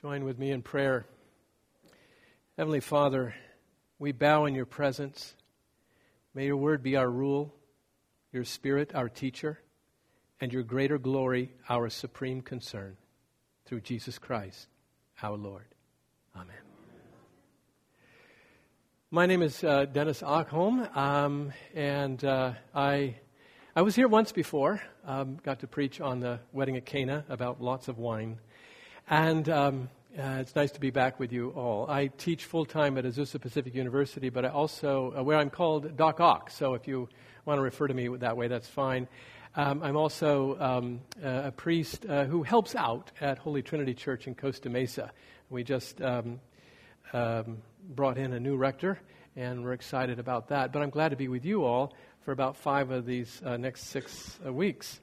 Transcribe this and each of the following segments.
Join with me in prayer. Heavenly Father, we bow in your presence. May your word be our rule, your spirit our teacher, and your greater glory our supreme concern. Through Jesus Christ, our Lord. Amen. My name is uh, Dennis Okholm, um, and uh, I, I was here once before. Um, got to preach on the wedding at Cana about lots of wine. And um, uh, it's nice to be back with you all. I teach full time at Azusa Pacific University, but I also, uh, where I'm called Doc Ock, so if you want to refer to me that way, that's fine. Um, I'm also um, a priest uh, who helps out at Holy Trinity Church in Costa Mesa. We just um, um brought in a new rector, and we're excited about that. But I'm glad to be with you all for about five of these uh, next six uh, weeks.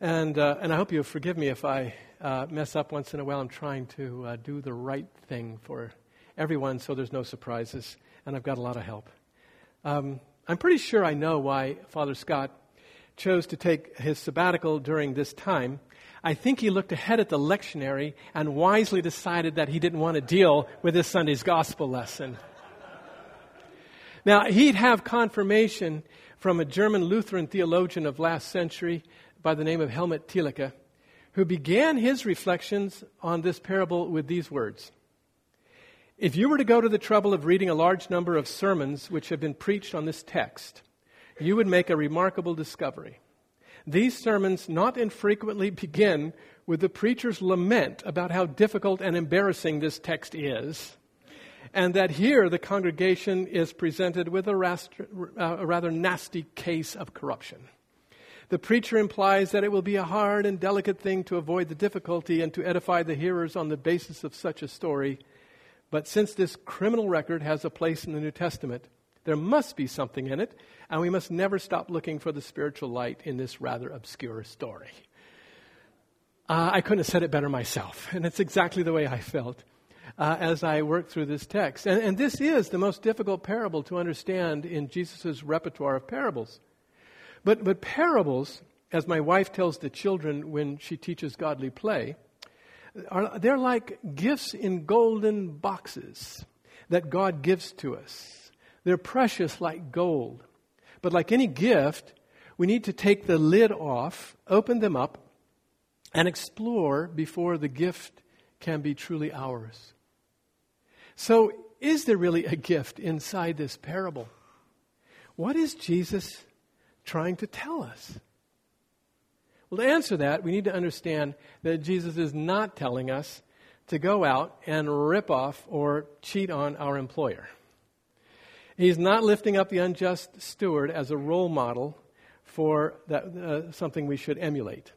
And, uh, and I hope you'll forgive me if I uh, mess up once in a while. I'm trying to uh, do the right thing for everyone so there's no surprises, and I've got a lot of help. Um, I'm pretty sure I know why Father Scott chose to take his sabbatical during this time. I think he looked ahead at the lectionary and wisely decided that he didn't want to deal with this Sunday's gospel lesson. now, he'd have confirmation from a German Lutheran theologian of last century by the name of Helmut Thielicke who began his reflections on this parable with these words If you were to go to the trouble of reading a large number of sermons which have been preached on this text, you would make a remarkable discovery. These sermons not infrequently begin with the preacher's lament about how difficult and embarrassing this text is, and that here the congregation is presented with a, uh, rather nasty case of corruption. The preacher implies that it will be a hard and delicate thing to avoid the difficulty and to edify the hearers on the basis of such a story. But since this criminal record has a place in the New Testament, there must be something in it, and we must never stop looking for the spiritual light in this rather obscure story. Uh, I couldn't have said it better myself, and it's exactly the way I felt uh, as I worked through this text. And, and this is the most difficult parable to understand in Jesus' repertoire of parables. But, but parables, as my wife tells the children when she teaches godly play, are, they're like gifts in golden boxes that God gives to us. They're precious like gold. But like any gift, we need to take the lid off, open them up, and explore before the gift can be truly ours. So, is there really a gift inside this parable? What is Jesus trying to tell us? Well, to answer that, we need to understand that Jesus is not telling us to go out and rip off or cheat on our employer. He's not lifting up the unjust steward as a role model for that, uh, something we should emulate.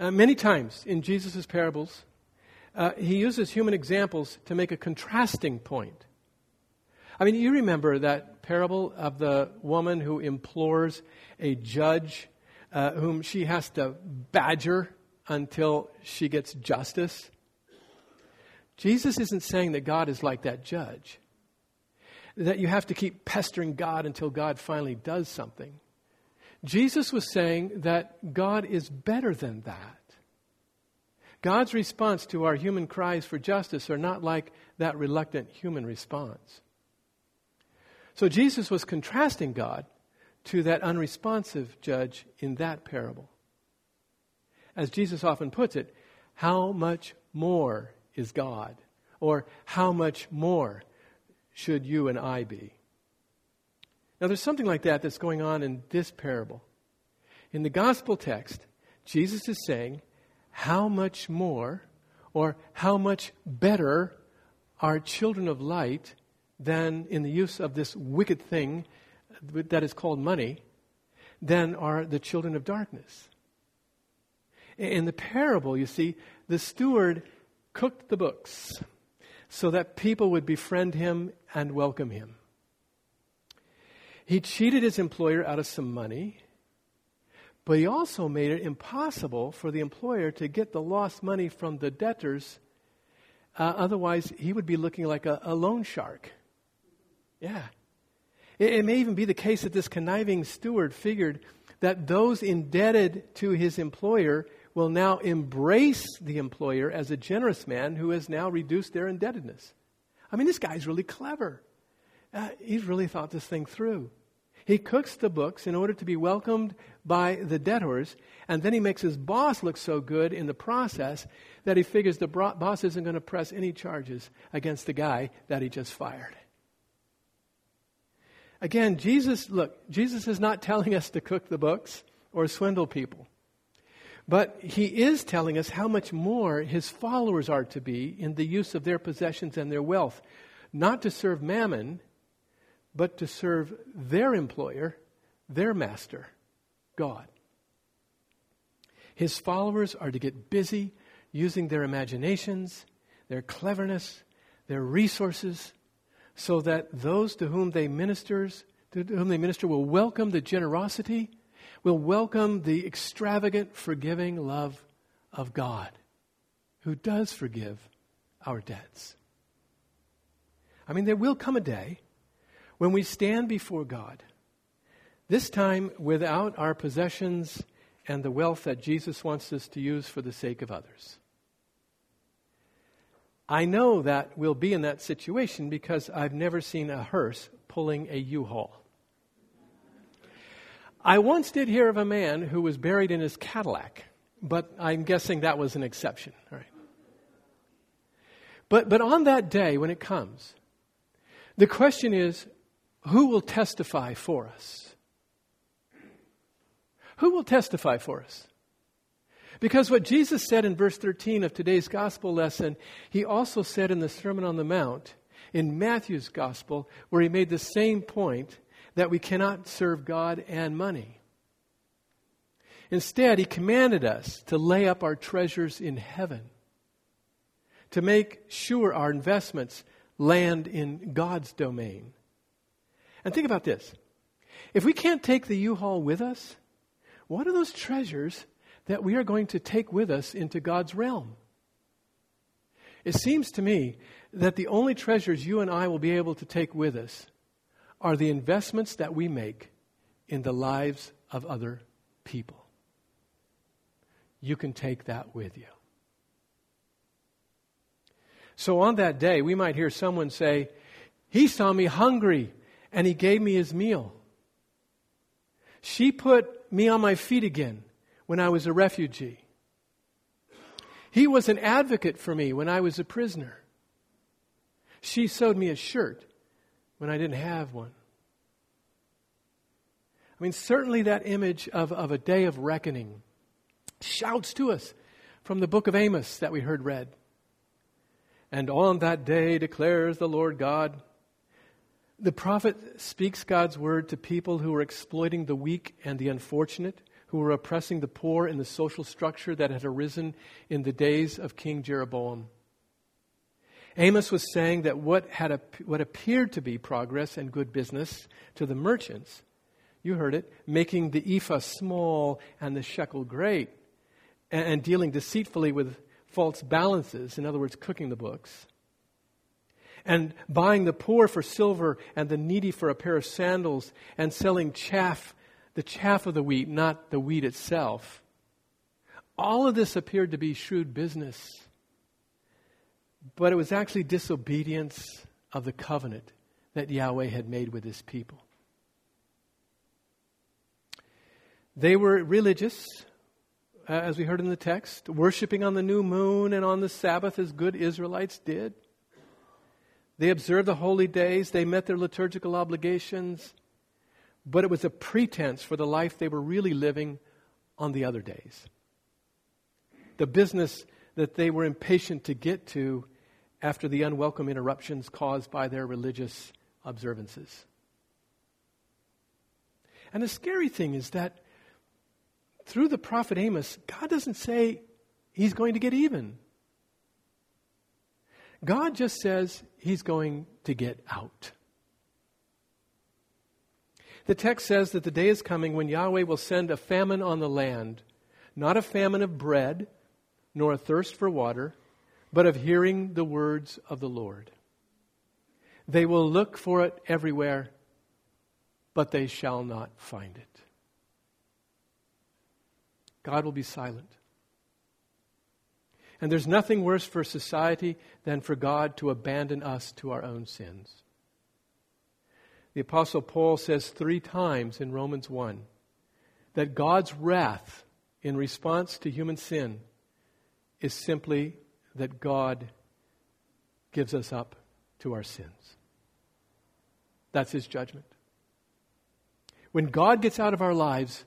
Uh, many times in Jesus' parables, uh, he uses human examples to make a contrasting point. I mean, you remember that parable of the woman who implores a judge uh, whom she has to badger until she gets justice? Jesus isn't saying that God is like that judge, that you have to keep pestering God until God finally does something. Jesus was saying that God is better than that. God's response to our human cries for justice are not like that reluctant human response. So Jesus was contrasting God to that unresponsive judge in that parable. As Jesus often puts it, how much more is God? Or how much more should you and I be? Now, there's something like that that's going on in this parable. In the gospel text, Jesus is saying, How much more or how much better are children of light than in the use of this wicked thing that is called money than are the children of darkness. In the parable, you see, the steward cooked the books so that people would befriend him and welcome him. He cheated his employer out of some money, but he also made it impossible for the employer to get the lost money from the debtors. Uh, otherwise, he would be looking like a, a loan shark. Yeah. It, it may even be the case that this conniving steward figured that those indebted to his employer will now embrace the employer as a generous man who has now reduced their indebtedness. I mean, this guy's really clever. Uh, he's really thought this thing through. He cooks the books in order to be welcomed by the debtors, and then he makes his boss look so good in the process that he figures the boss isn't going to press any charges against the guy that he just fired. Again, Jesus, look, Jesus is not telling us to cook the books or swindle people. But he is telling us how much more his followers are to be in the use of their possessions and their wealth, not to serve mammon, but to serve their employer, their master, God. His followers are to get busy using their imaginations, their cleverness, their resources, so that those to whom they ministers, to whom they minister will welcome the generosity, will welcome the extravagant, forgiving love of God, who does forgive our debts. I mean, there will come a day when we stand before God, this time without our possessions and the wealth that Jesus wants us to use for the sake of others. I know that we'll be in that situation because I've never seen a hearse pulling a U haul. I once did hear of a man who was buried in his Cadillac, but I'm guessing that was an exception. All right. But, but on that day, when it comes, the question is who will testify for us? Who will testify for us? Because what Jesus said in verse 13 of today's gospel lesson, he also said in the Sermon on the Mount in Matthew's gospel, where he made the same point that we cannot serve God and money. Instead, he commanded us to lay up our treasures in heaven, to make sure our investments land in God's domain. And think about this. If we can't take the U-Haul with us, what are those treasures that we are going to take with us into God's realm? It seems to me that the only treasures you and I will be able to take with us are the investments that we make in the lives of other people. You can take that with you. So on that day, we might hear someone say, He saw me hungry and he gave me his meal. She put me on my feet again when I was a refugee. He was an advocate for me when I was a prisoner. She sewed me a shirt when I didn't have one. I mean, certainly that image of, of a day of reckoning shouts to us from the book of Amos that we heard read. And on that day declares the Lord God, the prophet speaks God's word to people who are exploiting the weak and the unfortunate, who were oppressing the poor in the social structure that had arisen in the days of King Jeroboam. Amos was saying that what, had a, what appeared to be progress and good business to the merchants, you heard it, making the ephah small and the shekel great, and, and dealing deceitfully with false balances, in other words, cooking the books, and buying the poor for silver and the needy for a pair of sandals, and selling chaff, the chaff of the wheat, not the wheat itself. All of this appeared to be shrewd business, but it was actually disobedience of the covenant that Yahweh had made with his people. They were religious, uh, as we heard in the text, worshiping on the new moon and on the Sabbath as good Israelites did. They observed the holy days, they met their liturgical obligations, but it was a pretense for the life they were really living on the other days. The business that they were impatient to get to after the unwelcome interruptions caused by their religious observances. And the scary thing is that through the prophet Amos, God doesn't say he's going to get even. God just says he's going to get out. The text says that the day is coming when Yahweh will send a famine on the land, not a famine of bread, nor a thirst for water, but of hearing the words of the Lord. They will look for it everywhere, but they shall not find it. God will be silent. And there's nothing worse for society than for God to abandon us to our own sins. The Apostle Paul says three times in Romans 1 that God's wrath in response to human sin is simply that God gives us up to our sins. That's his judgment. When God gets out of our lives,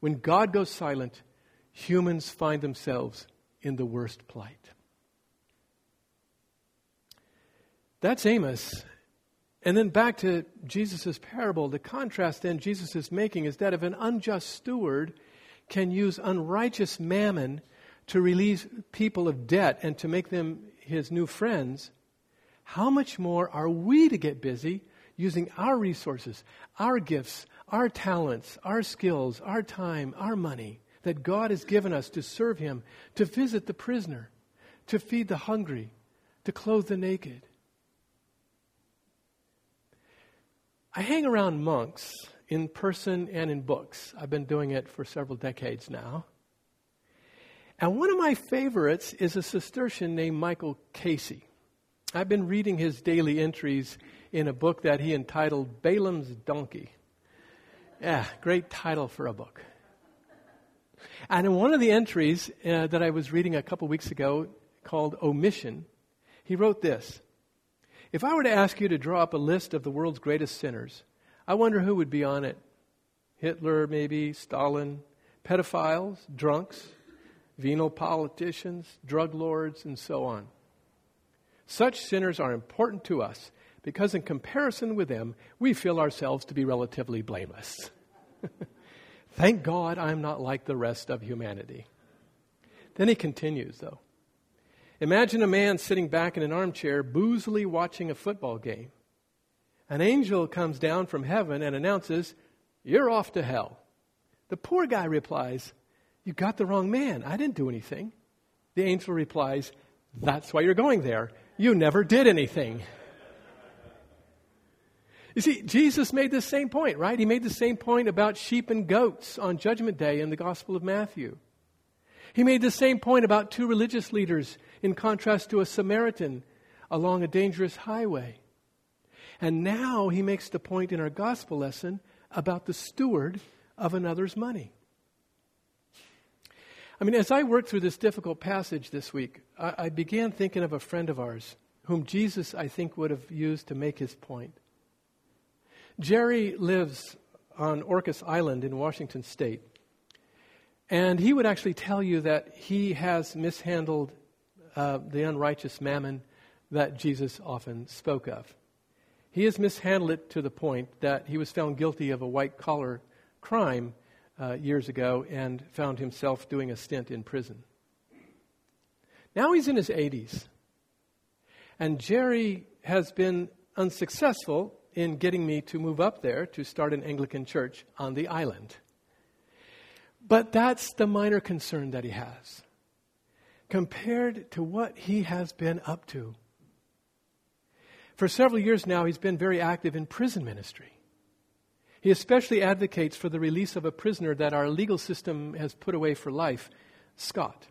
when God goes silent, humans find themselves in the worst plight. That's Amos. And then back to Jesus' parable. The contrast then Jesus is making is that if an unjust steward can use unrighteous mammon to release people of debt and to make them his new friends, how much more are we to get busy using our resources, our gifts, our talents, our skills, our time, our money that God has given us to serve Him, to visit the prisoner, to feed the hungry, to clothe the naked. I hang around monks in person and in books. I've been doing it for several decades now. And one of my favorites is a Cistercian named Michael Casey. I've been reading his daily entries in a book that he entitled Balaam's Donkey. Yeah, great title for a book. And in one of the entries uh, that I was reading a couple weeks ago called Omission, he wrote this If I were to ask you to draw up a list of the world's greatest sinners, I wonder who would be on it. Hitler, maybe, Stalin, pedophiles, drunks, venal politicians, drug lords, and so on. Such sinners are important to us because, in comparison with them, we feel ourselves to be relatively blameless. Thank God I'm not like the rest of humanity. Then he continues, though. Imagine a man sitting back in an armchair, boozily watching a football game. An angel comes down from heaven and announces, You're off to hell. The poor guy replies, You got the wrong man. I didn't do anything. The angel replies, That's why you're going there. You never did anything. You see, Jesus made the same point, right? He made the same point about sheep and goats on Judgment Day in the Gospel of Matthew. He made the same point about two religious leaders in contrast to a Samaritan along a dangerous highway. And now he makes the point in our gospel lesson about the steward of another's money. I mean, as I worked through this difficult passage this week, I, I began thinking of a friend of ours whom Jesus, I think, would have used to make his point. Jerry lives on Orcas Island in Washington State. And he would actually tell you that he has mishandled uh, the unrighteous mammon that Jesus often spoke of. He has mishandled it to the point that he was found guilty of a white collar crime uh, years ago and found himself doing a stint in prison. Now he's in his 80s. And Jerry has been unsuccessful in getting me to move up there to start an Anglican church on the island. But that's the minor concern that he has compared to what he has been up to. For several years now, he's been very active in prison ministry. He especially advocates for the release of a prisoner that our legal system has put away for life, Scott.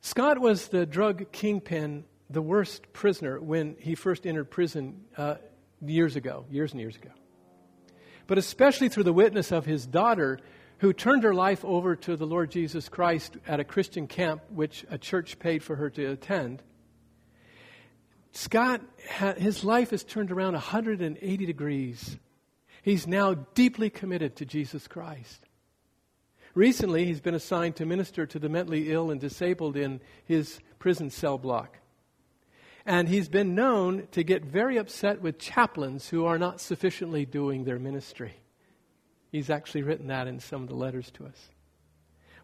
Scott was the drug kingpin, the worst prisoner when he first entered prison uh, years ago, years and years ago. But especially through the witness of his daughter, who turned her life over to the Lord Jesus Christ at a Christian camp, which a church paid for her to attend. Scott, his life has turned around 180 degrees. He's now deeply committed to Jesus Christ. Recently, he's been assigned to minister to the mentally ill and disabled in his prison cell block. And he's been known to get very upset with chaplains who are not sufficiently doing their ministry. He's actually written that in some of the letters to us.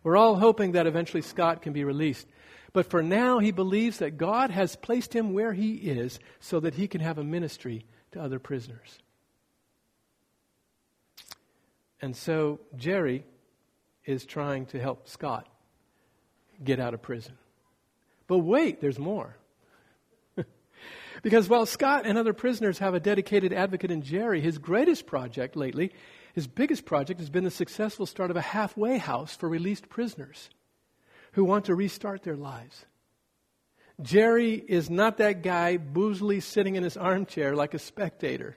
We're all hoping that eventually Scott can be released. But for now, he believes that God has placed him where he is so that he can have a ministry to other prisoners. And so Jerry is trying to help Scott get out of prison. But wait, there's more. because while Scott and other prisoners have a dedicated advocate in Jerry, his greatest project lately, his biggest project, has been the successful start of a halfway house for released prisoners who want to restart their lives. Jerry is not that guy boozily sitting in his armchair like a spectator.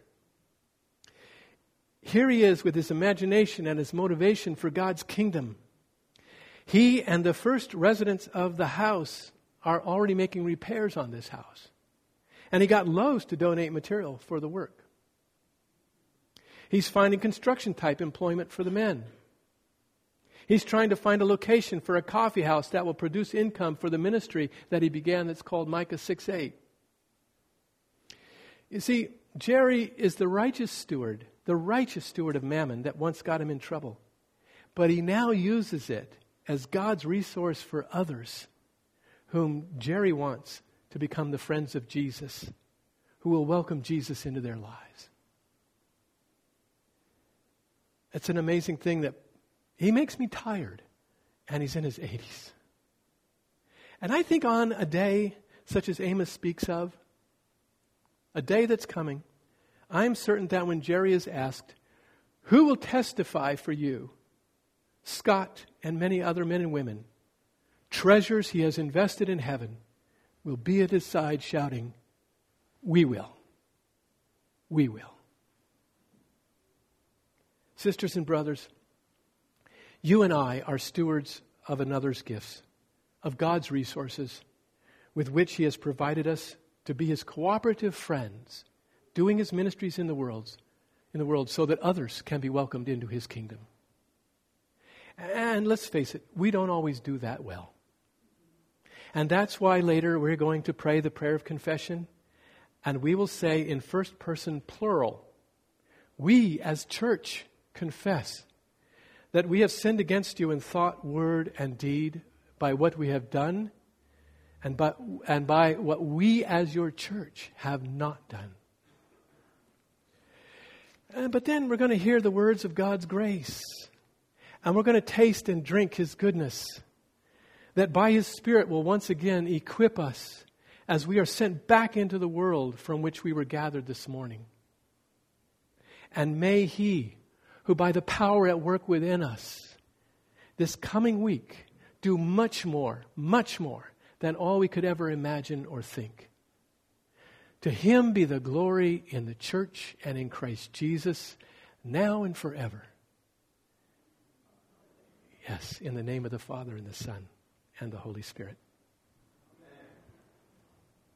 Here he is with his imagination and his motivation for God's kingdom. He and the first residents of the house are already making repairs on this house. And he got Lowe's to donate material for the work. He's finding construction type employment for the men. He's trying to find a location for a coffee house that will produce income for the ministry that he began that's called Micah 6 8. You see, Jerry is the righteous steward, the righteous steward of mammon that once got him in trouble. But he now uses it as God's resource for others whom Jerry wants to become the friends of Jesus, who will welcome Jesus into their lives. It's an amazing thing that he makes me tired, and he's in his 80s. And I think on a day such as Amos speaks of, a day that's coming, I'm certain that when Jerry is asked, Who will testify for you? Scott and many other men and women, treasures he has invested in heaven, will be at his side shouting, We will. We will. Sisters and brothers, you and I are stewards of another's gifts, of God's resources, with which He has provided us to be His cooperative friends, doing His ministries in the world, in the world, so that others can be welcomed into His kingdom. And let's face it, we don't always do that well. And that's why later we're going to pray the prayer of confession, and we will say in first person plural, we as church confess that we have sinned against you in thought, word, and deed by what we have done and by, and by what we as your church have not done. Uh, but then we're going to hear the words of God's grace. And we're going to taste and drink His goodness. That by His Spirit will once again equip us as we are sent back into the world from which we were gathered this morning. And may He who by the power at work within us this coming week do much more, much more than all we could ever imagine or think. To him be the glory in the church and in Christ Jesus, now and forever. Yes, in the name of the Father and the Son and the Holy Spirit.